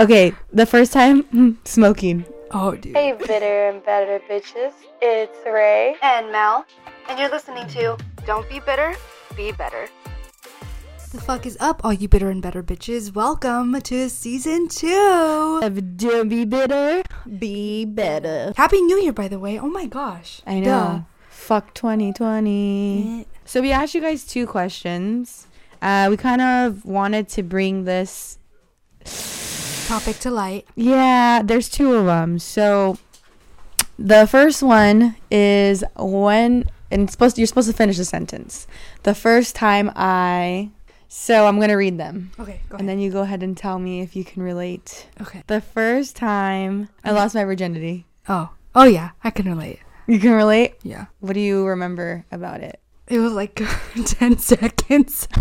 Okay, the first time smoking. Oh, dude. Hey, bitter and better bitches. It's Ray. and Mel, and you're listening to Don't Be Bitter, Be Better. The fuck is up, all you bitter and better bitches? Welcome to season two. of Don't be bitter, be better. Happy New Year, by the way. Oh my gosh. I know. Fuck 2020. So we asked you guys two questions. Uh, we kind of wanted to bring this. Topic to light. Yeah, there's two of them. So the first one is when and supposed you're supposed to finish the sentence. The first time I. So I'm gonna read them, Okay, go ahead. and then you go ahead and tell me if you can relate. okay. The first time I lost my virginity. Oh. Oh yeah, I can relate. You can relate. Yeah. What do you remember about it? It was like 10 seconds.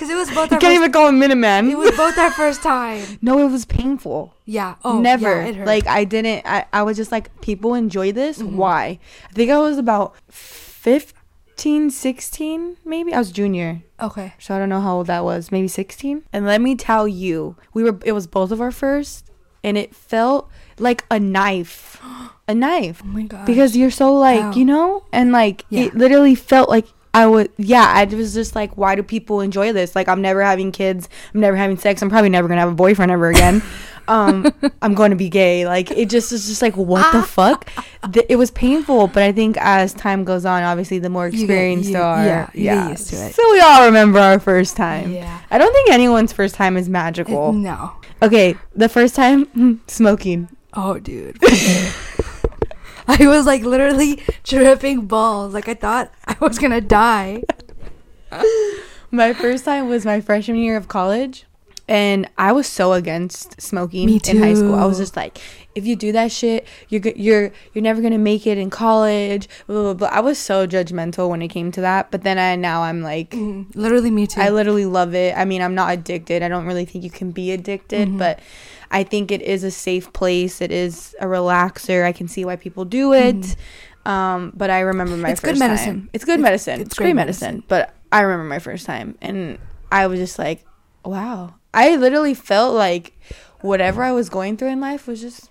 Cuz it was both You can't first, even call him Minuteman. It was both our first time. no, it was painful. Yeah. Oh, Never. yeah, like I didn't. I, I was just like, people enjoy this. Mm-hmm. Why? I think I was about 15, 16, maybe. I was junior. Okay. So I don't know how old that was. Maybe 16. And let me tell you, we were. It was both of our first, and it felt like a knife, a knife. Oh my god. because you're so like Ow. you know and like Yeah. it literally felt like i would yeah i was just like why do people enjoy this? Like i'm never having kids. I'm never having sex. I'm probably never gonna have a boyfriend ever again. Um i'm going to be gay. Like it just is just like what the fuck? Th- it was painful but i think as time goes on obviously the more experienced you- you are yeah, you get used to it. so we all remember our first time. Yeah. i don't think anyone's first time is It- magical no. okay the first time smoking. Oh, dude. I was like literally tripping balls. Like I thought I was gonna die. My first time was my freshman year of college, and I was so against smoking in high school. I was just like, if you do that shit, you're you're you're never gonna make it in college. Blah, blah, blah. I was so judgmental when it came to that, but then I now I'm like. Mm, literally me too. I literally love it. I mean, I'm not addicted. I don't really think you can be addicted, Mm-hmm. but I think it is a safe place. It is a relaxer. I can see why people do it. Um, but I remember my Mm-hmm. It's first good medicine. time. It's good It's- medicine. it's It's, great great medicine. medicine. But I remember my first time, and I was just like, wow. I literally felt like whatever I was going through in life was just,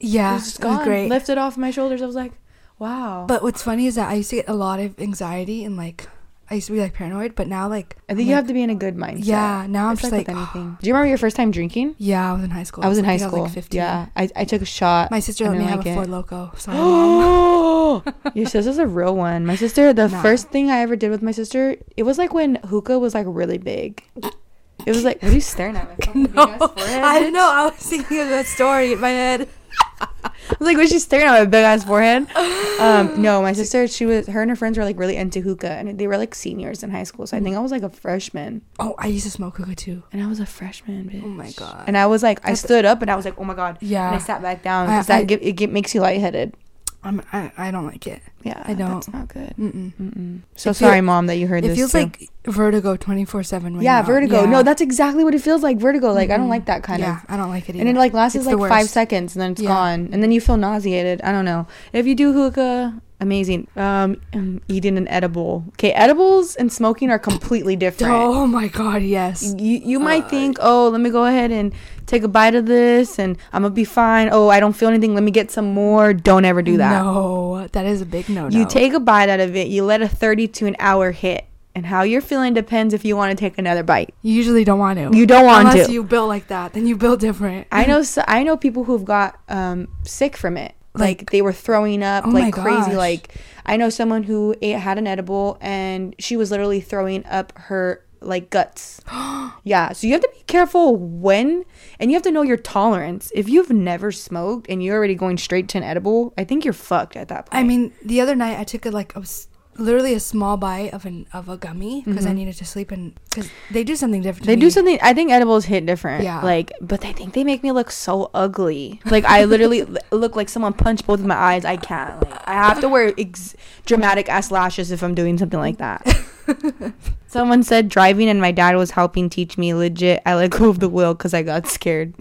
yeah, it was just it was great. Lifted off my shoulders. I was like, wow. but what's funny is that I used to get a lot of anxiety and like I used to be like paranoid. But now like I think you have to be in a good mindset. Yeah, now I'm just with like, anything. Do you remember your first time drinking? yeah, I was in high school. I was in I high school. I was like 15. Yeah, I, I took a shot. My sister let me have like a it. Four Loco. Sorry. Oh, your sister's a real one. My sister, the Nah. first thing I ever did with my sister, it was like when hookah was like really big. It was like, what are you staring at? My big ass I don't know. I was thinking of that story in my head. I was like, was she staring at my big ass forehead? Um, no, my sister, she was, her and her friends were like really into hookah, and they were like seniors in high school. So I think I was like a freshman, Oh, I used to smoke hookah too. and I was a freshman. Bitch. Oh my God. And I was like, I stood up, and I was like, oh my god. Yeah. And I sat back down I- because I- that give, it get, makes you lightheaded. I'm, I I don't like it. Yeah, I don't. That's not good. Mm-mm. Mm-mm. So It feel- sorry, mom, that you heard this. It feels too. like vertigo 24 seven. yeah, vertigo. No, that's exactly what it feels like. Vertigo. Like I don't like that kind yeah, of. Yeah, I don't like it either. And it like lasts It's like five seconds and then it's Yeah. gone, and then you feel nauseated. I don't know. If you do hookah, amazing. Um, eating an edible. Okay, edibles and smoking are completely different. Oh my god, yes. You you might Uh, think, oh, let me go ahead and take a bite of this, and I'm gonna be fine. Oh, I don't feel anything. Let me get some more. Don't ever do that. No, that is a big no. You take a bite out of it. You let a 30 to an hour hit, and how you're feeling depends if you want to take another bite. You usually don't want to. You don't want Unless to. Unless you build like that, then you build different. I know. So, I know people who've got um, sick from it. Like, Like- they were throwing up Oh like crazy. Like I know someone who ate, had an edible and she was literally throwing up her like guts. yeah. So you have to be careful when, and you have to know your tolerance. If you've never smoked and you're already going straight to an edible, I think you're fucked at that point. I mean, the other night I took a like a s literally a small bite of an of a gummy because I needed to sleep and because they do something different. Mm-hmm. They do me. something. I think edibles hit different. Yeah. Like, but they think they make me look so ugly. Like I literally look like someone punched both of my eyes. I can't. Like I have to wear ex- dramatic ass lashes if I'm doing something like that. Someone said driving and my dad was helping teach me. Legit, I let go of the wheel because I got scared.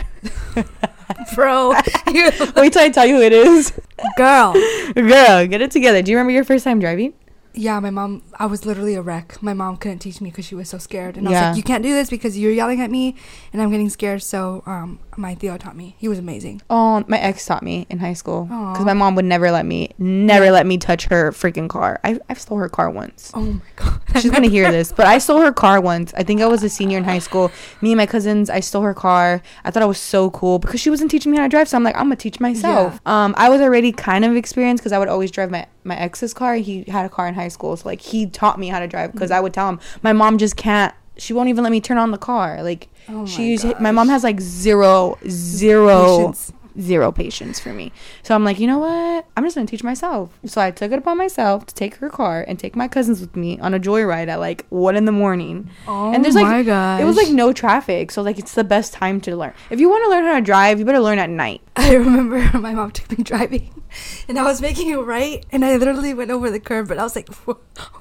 bro. Wait till I tell you who it is. girl. Girl, get it together. Do you remember your first time driving? Yeah, my mom. I was literally a wreck. My mom couldn't teach me because she was so scared, and I was like, "You can't do this because you're yelling at me, and I'm getting scared." So, um, my tío taught me. He was amazing. Oh, my ex taught me in high school because my mom would never let me, never let me touch her freaking car. I, I stole her car once. Oh my god. She's gonna hear this, but I stole her car once. I think I was a senior in high school. Me and my cousins, I stole her car. I thought I was so cool because she wasn't teaching me how to drive. So I'm like, I'm gonna teach myself. Um, I was already kind of experienced because I would always drive my my ex's car. He had a car in high school, so like he taught me how to drive because I would tell him my mom just can't. She won't even let me turn on the car. Like Oh my she's my mom has like zero zero Patience. Zero patience for me. So I'm like, you know what? I'm just gonna teach myself. So I took it upon myself to take her car and take my cousins with me on a joyride at like one in the morning. Oh and there's like my it was like no traffic, so like it's the best time to learn. If you want to learn how to drive, you better learn at night. I remember my mom took me driving, and I was making it right, and I literally went over the curb, but I was like,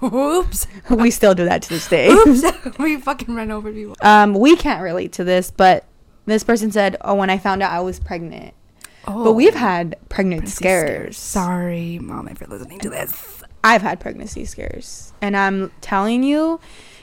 "Whoops, we still do that to this day. oops!" we fucking run over people. um, we can't relate to this, but this person said, "Oh, when I found out I was pregnant." Oh, But we've oh. had pregnant pregnancy scares. Sorry, mom, if you're listening to this. I've had pregnancy scares, and I'm telling you,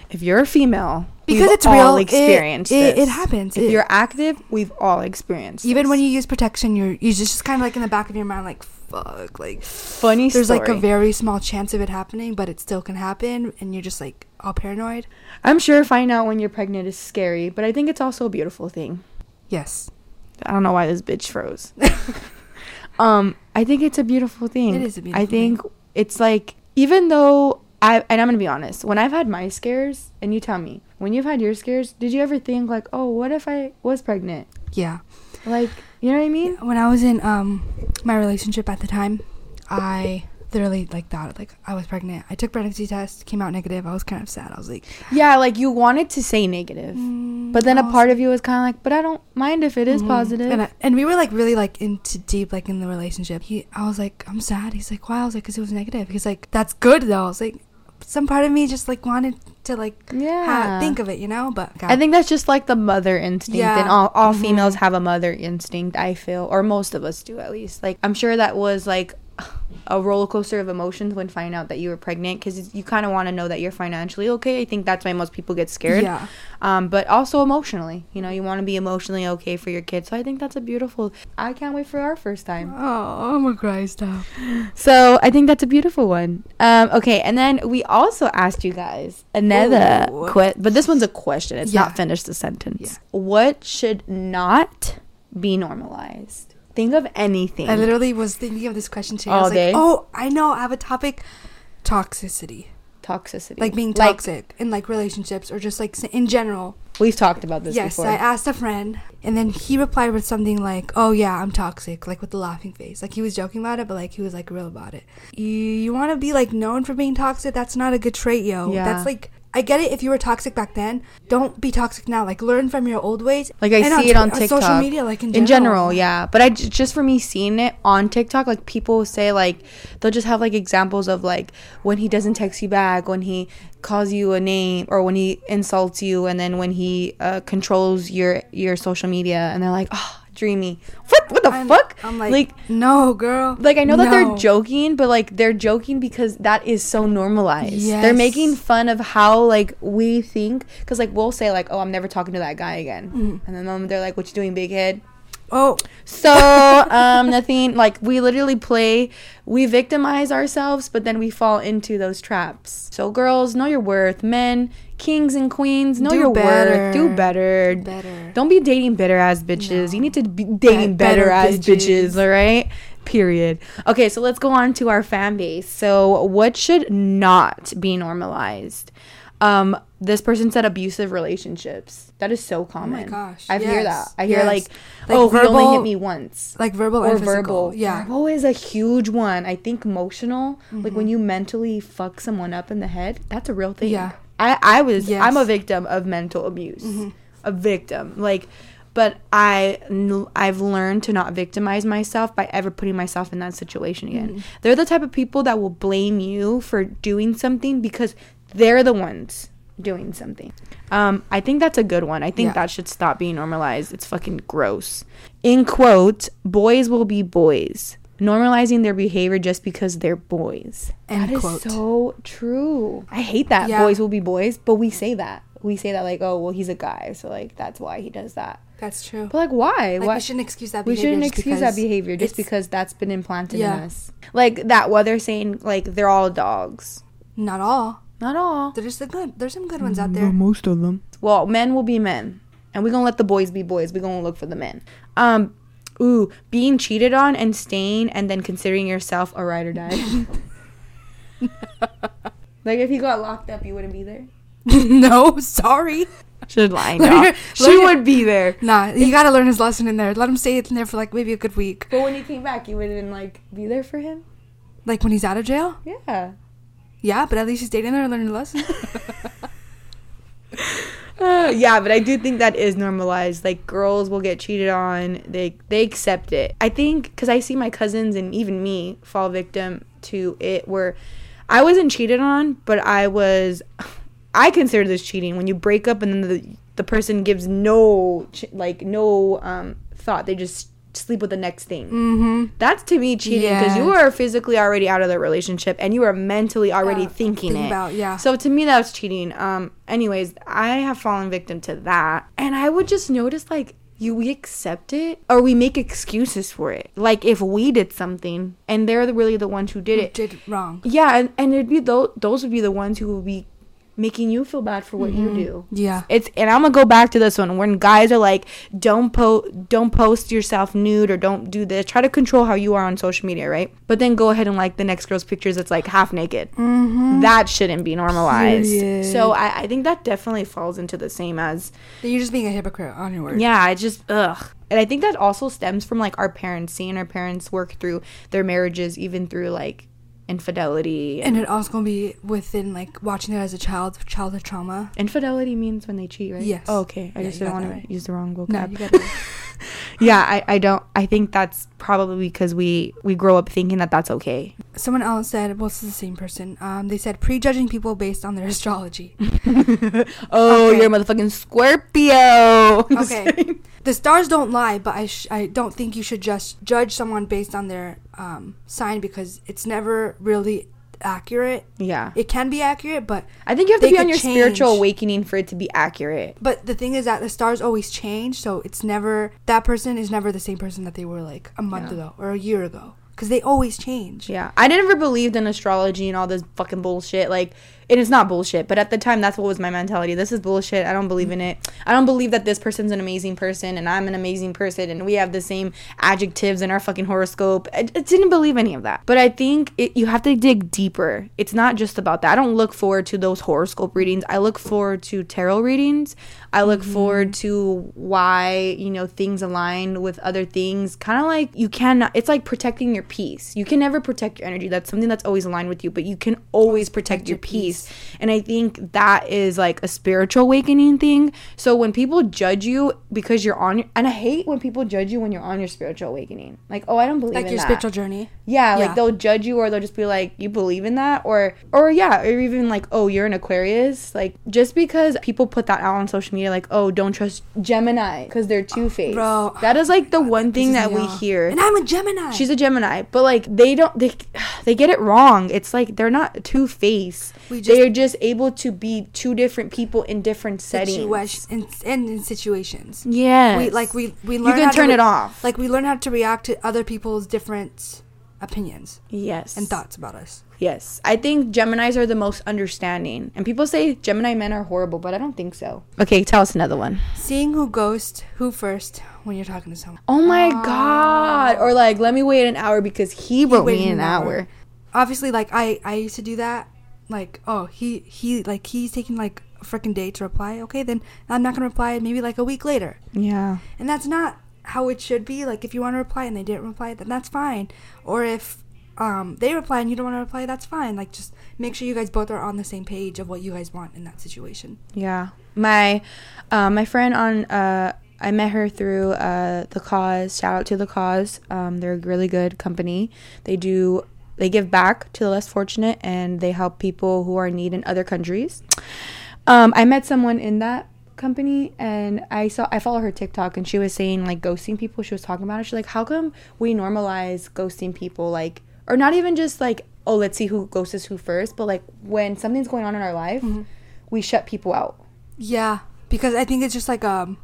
if you're a female, Because we've it's all real, it- experienced it- this. it happens. If It- you're active, we've all experienced. Even this. when you use protection, you're you just, just kind of like in the back of your mind, like fuck, like funny there's story. like a very small chance of it happening, but it still can happen, and you're just like all paranoid. I'm sure finding out when you're pregnant is scary, but I think it's also a beautiful thing. Yes, I don't know why this bitch froze. um, I think it's a beautiful thing. It is a I beautiful I think it's like even though I and I'm gonna be honest, when I've had my scares, and you tell me when you've had your scares, did you ever think like, oh, what if I was pregnant? yeah. Like, you know what I mean? When I was in um my relationship at the time, I literally like thought like I was pregnant. I took pregnancy test, came out negative. I was kind of sad. I was like, Yeah, like you wanted to say negative, but then a part of you was kind of like, but I don't mind if it is positive. And, I, and we were like really like into deep like in the relationship. He, I was like, I'm sad. He's like, why? I was like, because it was negative. He's like, that's good though. I was like, some part of me just like wanted to like Yeah. ha- think of it, you know. But I think that's just like the mother instinct, Yeah. and all, all Mhm. females have a mother instinct. I feel, or most of us do at least. Like I'm sure that was like a roller coaster of emotions when finding out that you were pregnant, because you kind of want to know that you're financially okay. I think that's why most people get scared. Yeah. Um, but also emotionally, you know, you want to be emotionally okay for your kids. So I think that's a beautiful. I can't wait for our first time. Oh, I'm gonna cry. Stop. So I think that's a beautiful one. Um, okay, and then we also asked you guys another que- but this one's a question. It's Yeah. not finished the sentence. Yeah. What should not be normalized? Think of anything. I literally was thinking of this question today. I All was day? like, oh, I know. I have a topic: toxicity, Toxicity, like being Like, toxic in like relationships or just like in general. we've talked about this yes, before. I asked a friend, and then he replied with something like, "Oh yeah, I'm toxic," like with the laughing face. Like he was joking about it, but like he was like real about it. You you want to be like known for being toxic? That's not a good trait, yo. Yeah. That's like. I get it if you were toxic back then. Don't be toxic now. Like learn from your old ways. like I And see it on TikTok. social media, like in general. in general, yeah. But I just for me seeing it on TikTok, like people say like they'll just have like examples of like when he doesn't text you back, when he calls you a name, or when he insults you, and then when he uh, controls your your social media, and they're like, oh, dreamy. What what the I'm, fuck? I'm like, like no, girl. like I know that they're joking, but like they're joking because that is so normalized. They're making fun of how like we think because like we'll say like, oh, I'm never talking to that guy again, Mm-hmm. and then um, they're like, what you doing, big head? Oh, So um, nothing. Like we literally play, we victimize ourselves, but then we fall into those traps. So girls, know your worth. Men, kings and queens, know Do your better. worth. Do better. better. Don't be dating bitter ass bitches. No. You need to be dating Be- better, better ass bitches. bitches. All right. Period. Okay, so let's go on to our fan base. So what should not be normalized? Um, this person said abusive relationships. That is so common. Oh gosh, I hear that. I hear yes. like, Like oh, he only verbal- hit me once like verbal or physical. verbal. Yeah. verbal is a huge one. I think emotional, like Mm-hmm. when you mentally fuck someone up in the head, that's a real thing. Yeah. I I was Yes. I'm a victim of mental abuse. Mm-hmm. A victim, like, but I I've learned to not victimize myself by ever putting myself in that situation again. Mm-hmm. They're the type of people that will blame you for doing something because they're the ones doing something. Um, I think that's a good one. I think Yeah. that should stop being normalized. It's fucking gross. In quote, boys will be boys. normalizing their behavior just because they're boys. End that is quote. so true. I hate that Yeah. boys will be boys, but we say that. We say that like, oh, well, he's a guy, so like that's why he does that. That's true. But like, why? Like, why? we shouldn't excuse that. Behavior we shouldn't excuse that behavior just because that's been implanted Yeah. in us. Like that, what they're saying, like they're all dogs. Not all. Not all. There's some good. There's some good ones out there. most of them. Well, men will be men, and we're gonna let the boys be boys. We're gonna look for the men. Um, ooh, being cheated on and staying, and then considering yourself a ride or die. like if you got locked up, you wouldn't be there. no, sorry. Should lie. Let No. she would be there. Nah, you gotta learn his lesson in there. Let him stay in there for like maybe a good week. But when he came back, you wouldn't like be there for him. Like when he's out of jail. Yeah. Yeah, but at least he stayed in there and learned a lesson. Uh, yeah, but I do think that is normalized. Like girls will get cheated on. They they accept it. I think because I see my cousins and even me fall victim to it where I wasn't cheated on, but I was. I consider this cheating when you break up and then the the person gives no like no um thought. They just sleep with the next thing. mm-hmm. That's to me cheating because you are physically already out of the relationship and you are mentally already Uh, thinking think it. about- yeah. So to me, that's cheating. Um. Anyways, I have fallen victim to that, and I would just notice like you we accept it or we make excuses for it. Like if we did something and they're really the ones who did it. Did wrong. Yeah, and, and it'd be those those would be the ones who would be making you feel bad for what you do. Yeah. It's and I'm gonna go back to this one when guys are like, don't post, don't post yourself nude or don't do this. Try to control how you are on social media, right? But then go ahead and like the next girl's pictures It's like half naked. Mm-hmm. That shouldn't be normalized. Period. So I, I think that definitely falls into the same as You're just being a hypocrite on your word. yeah. I just ugh. And I think that also stems from like our parents seeing our parents work through their marriages, even through like infidelity. And it also gonna be within like watching it as a child, childhood trauma. Infidelity means when they cheat, right? Yes. Oh, okay. I Yeah, just didn't want to use the wrong vocab. No, you got it. yeah, I, I don't. I think that's probably because we we grow up thinking that that's okay. Someone else said, well, this is the same person. Um, they said prejudging people based on their astrology. oh, Okay. you're a motherfucking Scorpio. Okay. The stars don't lie, but I sh- I don't think you should just judge someone based on their um, sign because it's never really accurate. yeah. It can be accurate, but I think you have to be on your spiritual awakening for it to be accurate. but the thing is that the stars always change, so it's never that person is never the same person that they were like a month Yeah. ago or a year ago because they always change. Yeah. I never believed in astrology and all this fucking bullshit. Like, and it's not bullshit, but at the time, that's what was my mentality. This is bullshit. I don't believe in it. I don't believe that this person's an amazing person and I'm an amazing person and we have the same adjectives in our fucking horoscope. I, I didn't believe any of that. But I think it, you have to dig deeper. It's not just about that. I don't look forward to those horoscope readings. I look forward to tarot readings. I look mm-hmm. forward to why, you know, things align with other things. Kind of like you cannot, it's like protecting your peace. You can never protect your energy. That's something that's always aligned with you, but you can always protect your peace. And I think that is like a spiritual awakening thing. So when people judge you because you're on, your, and I hate when people judge you when you're on your spiritual awakening. Like, oh, I don't believe Like in your that. spiritual journey. Yeah, Yeah. like they'll judge you or they'll just be like, "You believe in that?" or or yeah, or even like, "Oh, you're an Aquarius." Like just because people put that out on social media like, "Oh, don't trust Gemini because they're two-faced." Bro. That is like the one thing that we hear. And I'm a Gemini. She's a Gemini, but like they don't they they get it wrong. It's like they're not two-faced. We just- they're just able to be two different people in different settings. Situa- in, in, in situations. Yeah, We like we we learn You can how to turn re- it off. Like we learn how to react to other people's different opinions yes. and thoughts about us. Yes. I think Geminis are the most understanding. And people say Gemini men are horrible, but I don't think so. Okay, tell us another one. Seeing who ghost who first when you're talking to someone. Oh my ah. god. Or like, let me wait an hour because he wrote waited me an an hour. hour. Obviously, like I I used to do that. Like oh he he like he's taking like a freaking day to reply. Okay, then I'm not gonna reply. Maybe like a week later. Yeah. And that's not how it should be. Like if you want to reply and they didn't reply, then that's fine. Or if um they reply and you don't want to reply, that's fine. Like just make sure you guys both are on the same page of what you guys want in that situation. Yeah. My uh, my friend on uh I met her through uh the cause. Shout out to the cause. Um they're a really good company. They do they give back to the less fortunate and they help people who are in need in other countries. Um I met someone in that company and I saw I follow her TikTok and she was saying like ghosting people. She was talking about it. She's like, how come we normalize ghosting people like or not even just like, oh, let's see who ghosts who first, but like when something's going on in our life, Mm-hmm. we shut people out. Yeah, because I think it's just like um.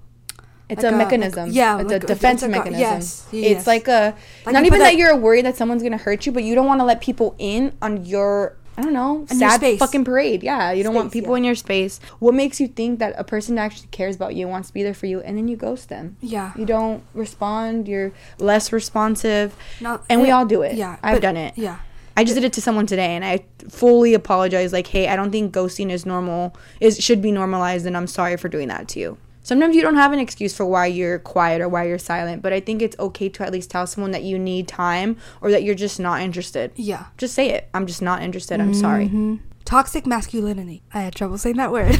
It's Like a a- like- mechanism. yeah, it's like- a defense it's mechanism. yes, yes, It's like a Like not even that, that- you're worried that someone's gonna hurt you, but you don't want to let people in on your I don't know sad fucking parade. Yeah, you don't want people yeah. in your space. What makes you think that a person actually cares about you, wants to be there for you, and then you ghost them? Yeah. You don't respond. You're less responsive, No, and we all do it. Yeah, I've but- done it. Yeah. I just did it to someone today, and I fully apologize. Like, hey, I don't think ghosting is normal. Is should be normalized, and I'm sorry for doing that to you. Sometimes you don't have an excuse for why you're quiet or why you're silent, but I think it's okay to at least tell someone that you need time or that you're just not interested. Yeah. Just say it. I'm just not interested. I'm sorry. Mm-hmm. Toxic masculinity. I had trouble saying that word.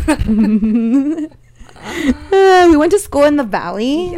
Uh, we went to school in the valley.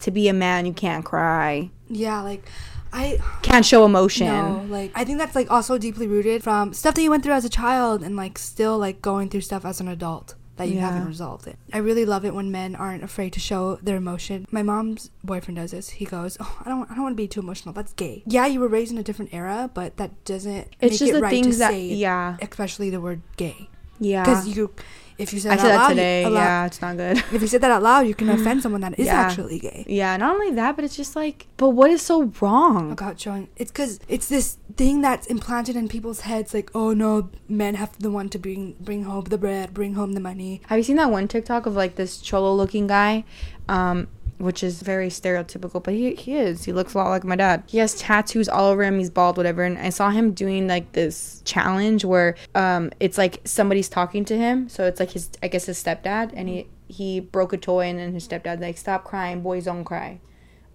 to be a man, you can't cry, yeah, like I can't show emotion. no, like I think that's like also deeply rooted from stuff that you went through as a child and like still like going through stuff as an adult that you Yeah. haven't resolved it. I really love it when men aren't afraid to show their emotion. My mom's boyfriend does this. He goes, "Oh, I don't I don't want to be too emotional. That's gay." Yeah, you were raised in a different era, but that doesn't It's make just it the right things to that- say yeah. especially the word gay. Yeah. Cuz you if you said I said that loud, you- today. allow- Yeah, it's not good. If you said that out loud, you can offend someone that is Yeah. actually gay. Yeah, not only that, but it's just like, but what is so wrong? about showing it's because it's this thing that's implanted in people's heads like oh no men have the one to bring bring home the bread bring home the money Have you seen that one TikTok of like this cholo looking guy? Um, which is very stereotypical, but he, he is. He looks a lot like my dad. He has tattoos all over him. He's bald, whatever. And I saw him doing like this challenge where um, it's like somebody's talking to him. So it's like his, I guess his stepdad, and he he broke a toy, and then his stepdad like, stop crying, boys don't cry.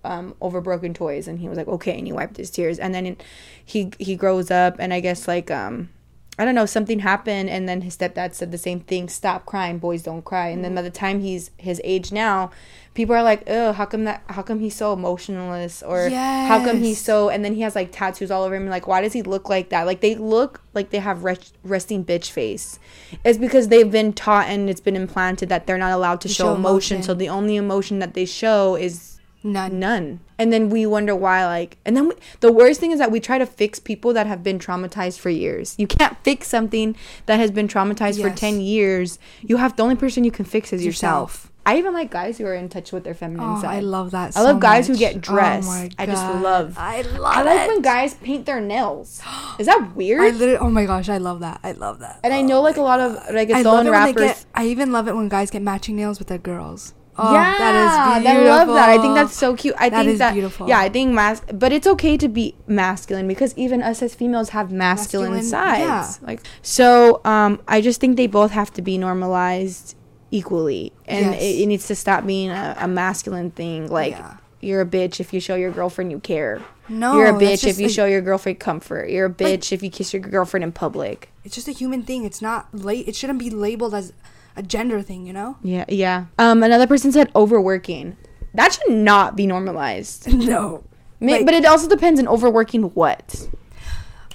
Um, over broken toys, and he was like, okay, and he wiped his tears, and then he he grows up, and I guess like um, I don't know, something happened, and then his stepdad said the same thing: "Stop crying, boys don't cry." And then by the time he's his age now, people are like, "Oh, how come that? How come he's so emotionless?" Or how come he's so? And then he has like tattoos all over him. Like, why does he look like that? Like they look like they have rest, resting bitch face. It's because they've been taught and it's been implanted that they're not allowed to show, show emotion. emotion. So the only emotion that they show is none. None. And then we wonder why like and then we, the worst thing is that we try to fix people that have been traumatized for years. You can't fix something that has been traumatized for 10 years. You have the only person you can fix is yourself, Yourself. i even like guys who are in touch with their feminine oh, side. i love that I love guys who get oh dressed. oh my I just love- i love i like it. when guys paint their nails. Is that weird? I literally oh my gosh i love that. I love that. And i know like a lot of like i love when they rappers get i even love it when guys get matching nails with their girls oh yeah, that is beautiful. I love that. I think that's so cute. I That think is that beautiful. Yeah, I think mas. But it's okay to be masculine because even us as females have masculine, Masculine, yeah. sides. Like so, um, I just think they both have to be normalized equally, and Yes. it, it needs to stop being a, a masculine thing. Like Yeah. you're a bitch if you show your girlfriend you care. no you're a bitch if you a- show your girlfriend comfort. You're a bitch if you kiss your girlfriend in public. it's just a human thing it's not late it shouldn't be labeled as a gender thing you know Yeah, yeah. Um, another person said overworking. That should not be normalized. no Ma- Like- but it also depends on overworking what.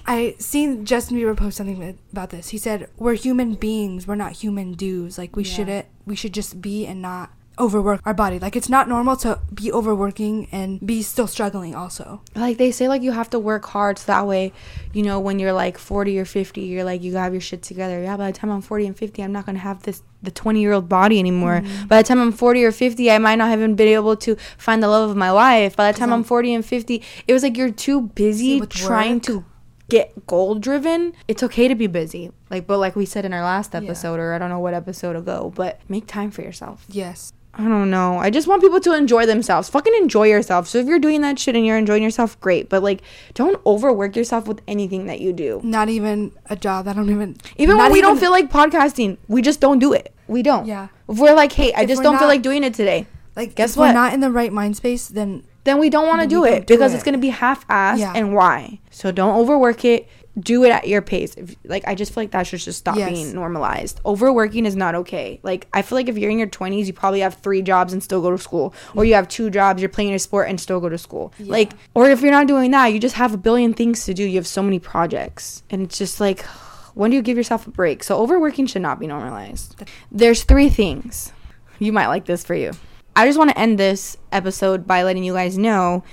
I seen Justin Bieber post something about this. He said, "We're human beings. We're not human dudes. Like we shouldn't. We should just be and not overwork our body. Like it's not normal to be overworking and be still struggling. Also, Like they say, like you have to work hard so that way, you know, when you're like 40 or 50, you're like you have your shit together. Yeah, by the time I'm 40 and 50, I'm not gonna have this the 20 year old body anymore. Mm-hmm. By the time I'm 40 or 50, I might not have even been able to find the love of my life. By the time I'm 40 and 50, it was like you're too busy trying work. to get goal driven. It's okay to be busy. Like, but like we said in our last episode, or I don't know what episode ago, but make time for yourself. yes, I don't know. I just want people to enjoy themselves. Fucking enjoy yourself. So if you're doing that shit and you're enjoying yourself, great. But like, don't overwork yourself with anything that you do. not even a job. I don't even. Even when we don't feel like podcasting, we just don't do it. We don't. Yeah. If we're like, hey, I If just don't feel like doing it today, like. guess if what? We're not in the right mind space. Then then we don't want to do it do because it. it's gonna be half-assed. Yeah. And why? So don't overwork it. Do it at your pace. If, like I just feel like that should just stop Yes. being normalized. Overworking is not okay. Like I feel like if you're in your 20s, you probably have three jobs and still go to school, or you have two jobs, you're playing your sport and still go to school. Like, or if you're not doing that, you just have a billion things to do. You have so many projects, and it's just like, when do you give yourself a break? So overworking should not be normalized. There's three things You might like this for you. I just want to end this episode by letting you guys know,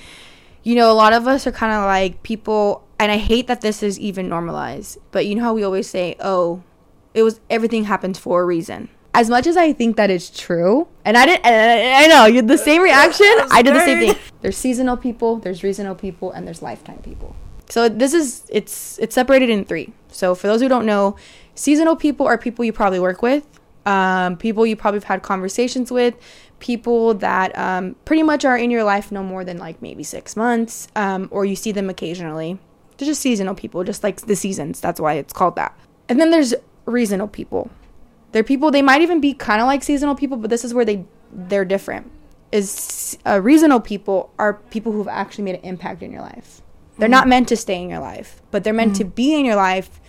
you know, a lot of us are kind of like people, and I hate that this is even normalized, but you know how we always say, oh, it was everything happens for a reason. As much as I think that is true, and I didn't, I, I know you the same reaction. I did the same thing. There's seasonal people, there's reasonable people, and there's lifetime people. So this is it's it's separated in three. So for those who don't know, seasonal people are people you probably work with, um, people you probably have had conversations with, people that um, pretty much are in your life no more than like maybe six months, um, or you see them occasionally. They're just seasonal people, just like the seasons. That's why it's called that. And then there's reasonable people. They're people they might even be kind of like seasonal people, but this is where they they're different. Is uh, reasonable people are people who've actually made an impact in your life. They're not meant to stay in your life, but they're meant to be in your life,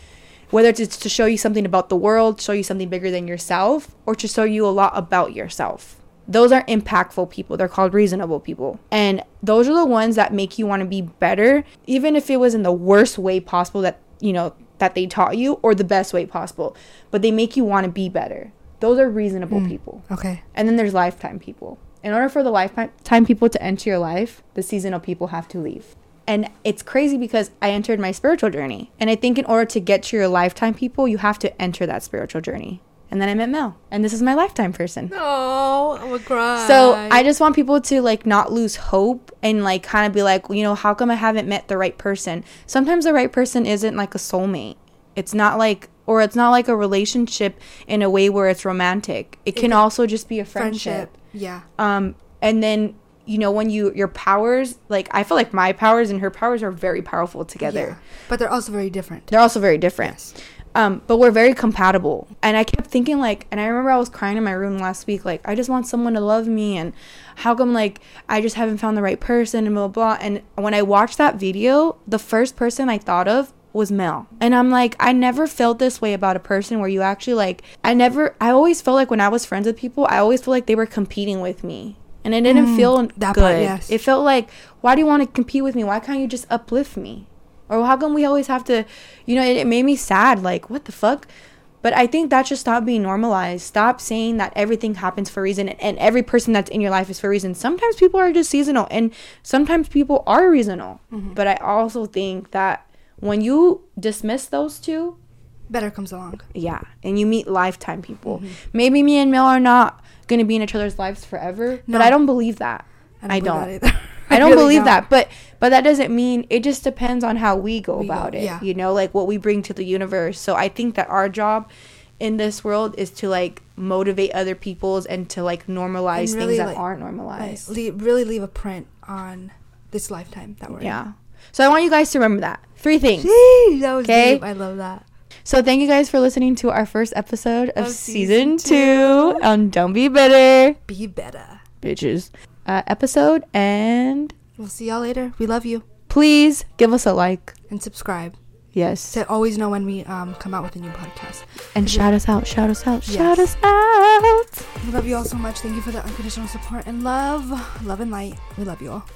whether it's to show you something about the world, show you something bigger than yourself, or to show you a lot about yourself. Those are impactful people. They're called reasonable people. And those are the ones that make you want to be better, even if it was in the worst way possible that, you know, that they taught you or the best way possible. But they make you want to be better. Those are reasonable hmm. people. Okay. And then there's lifetime people. In order for the lifetime people to enter your life, the seasonal people have to leave. And it's crazy because I entered my spiritual journey. And I think in order to get to your lifetime people, you have to enter that spiritual journey. And then I met Mel. And this is my lifetime person. Oh, I'm gonna cry. So I just want people to like not lose hope and like kind of be like, you know, how come I haven't met the right person? Sometimes the right person isn't like a soulmate. It's not like or it's not like a relationship in a way where it's romantic. It can also just be a friendship. friendship. Yeah. Um and then you know when you your powers like I feel like my powers and her powers are very powerful together. Yeah. But they're also very different. They're also very different. Yes. Um, but we're very compatible. And I kept thinking like, and I remember I was crying in my room last week, like, I just want someone to love me. And how come like I just haven't found the right person and blah, blah, blah. And when I watched that video, the first person I thought of was Mel. And I'm like, I never felt this way about a person where you actually like, I never, I always felt like when I was friends with people, I always felt like they were competing with me. And it didn't feel that good. part, yes. It felt like, why do you want to compete with me? Why can't you just uplift me? Or how come we always have to, you know, it, it made me sad. Like, what the fuck? But I think that should stop being normalized. Stop saying that everything happens for a reason and, and every person that's in your life is for a reason. Sometimes people are just seasonal and sometimes people are reasonal. Mm-hmm. But I also think that when you dismiss those two, Better comes along. yeah, and you meet lifetime people. Mm-hmm. Maybe me and Mel are not going to be in each other's lives forever, No. but I don't believe that. I don't. that either. I don't really believe don't. that, but but that doesn't mean it just depends on how we go We go, about it. yeah. You know, like what we bring to the universe. So I think that our job in this world is to like motivate other people's and to like normalize really, things that like- aren't Like, normalized. leave, really leave a print on this lifetime that we're in. yeah. So I want you guys to remember that. Three things. Jeez, that was Okay. deep. I love that. So thank you guys for listening to our first episode of, Of season, season two on Don't Be Bitter, Be better. bitches. Uh, episode and We'll see y'all later. We love you. please give us a like. And subscribe Yes. to always know when we um, come out with a new podcast. And shout us out. Shout us out. Yes. Shout us out. We love you all so much. Thank you for the unconditional support and love. Love and light. We love you all.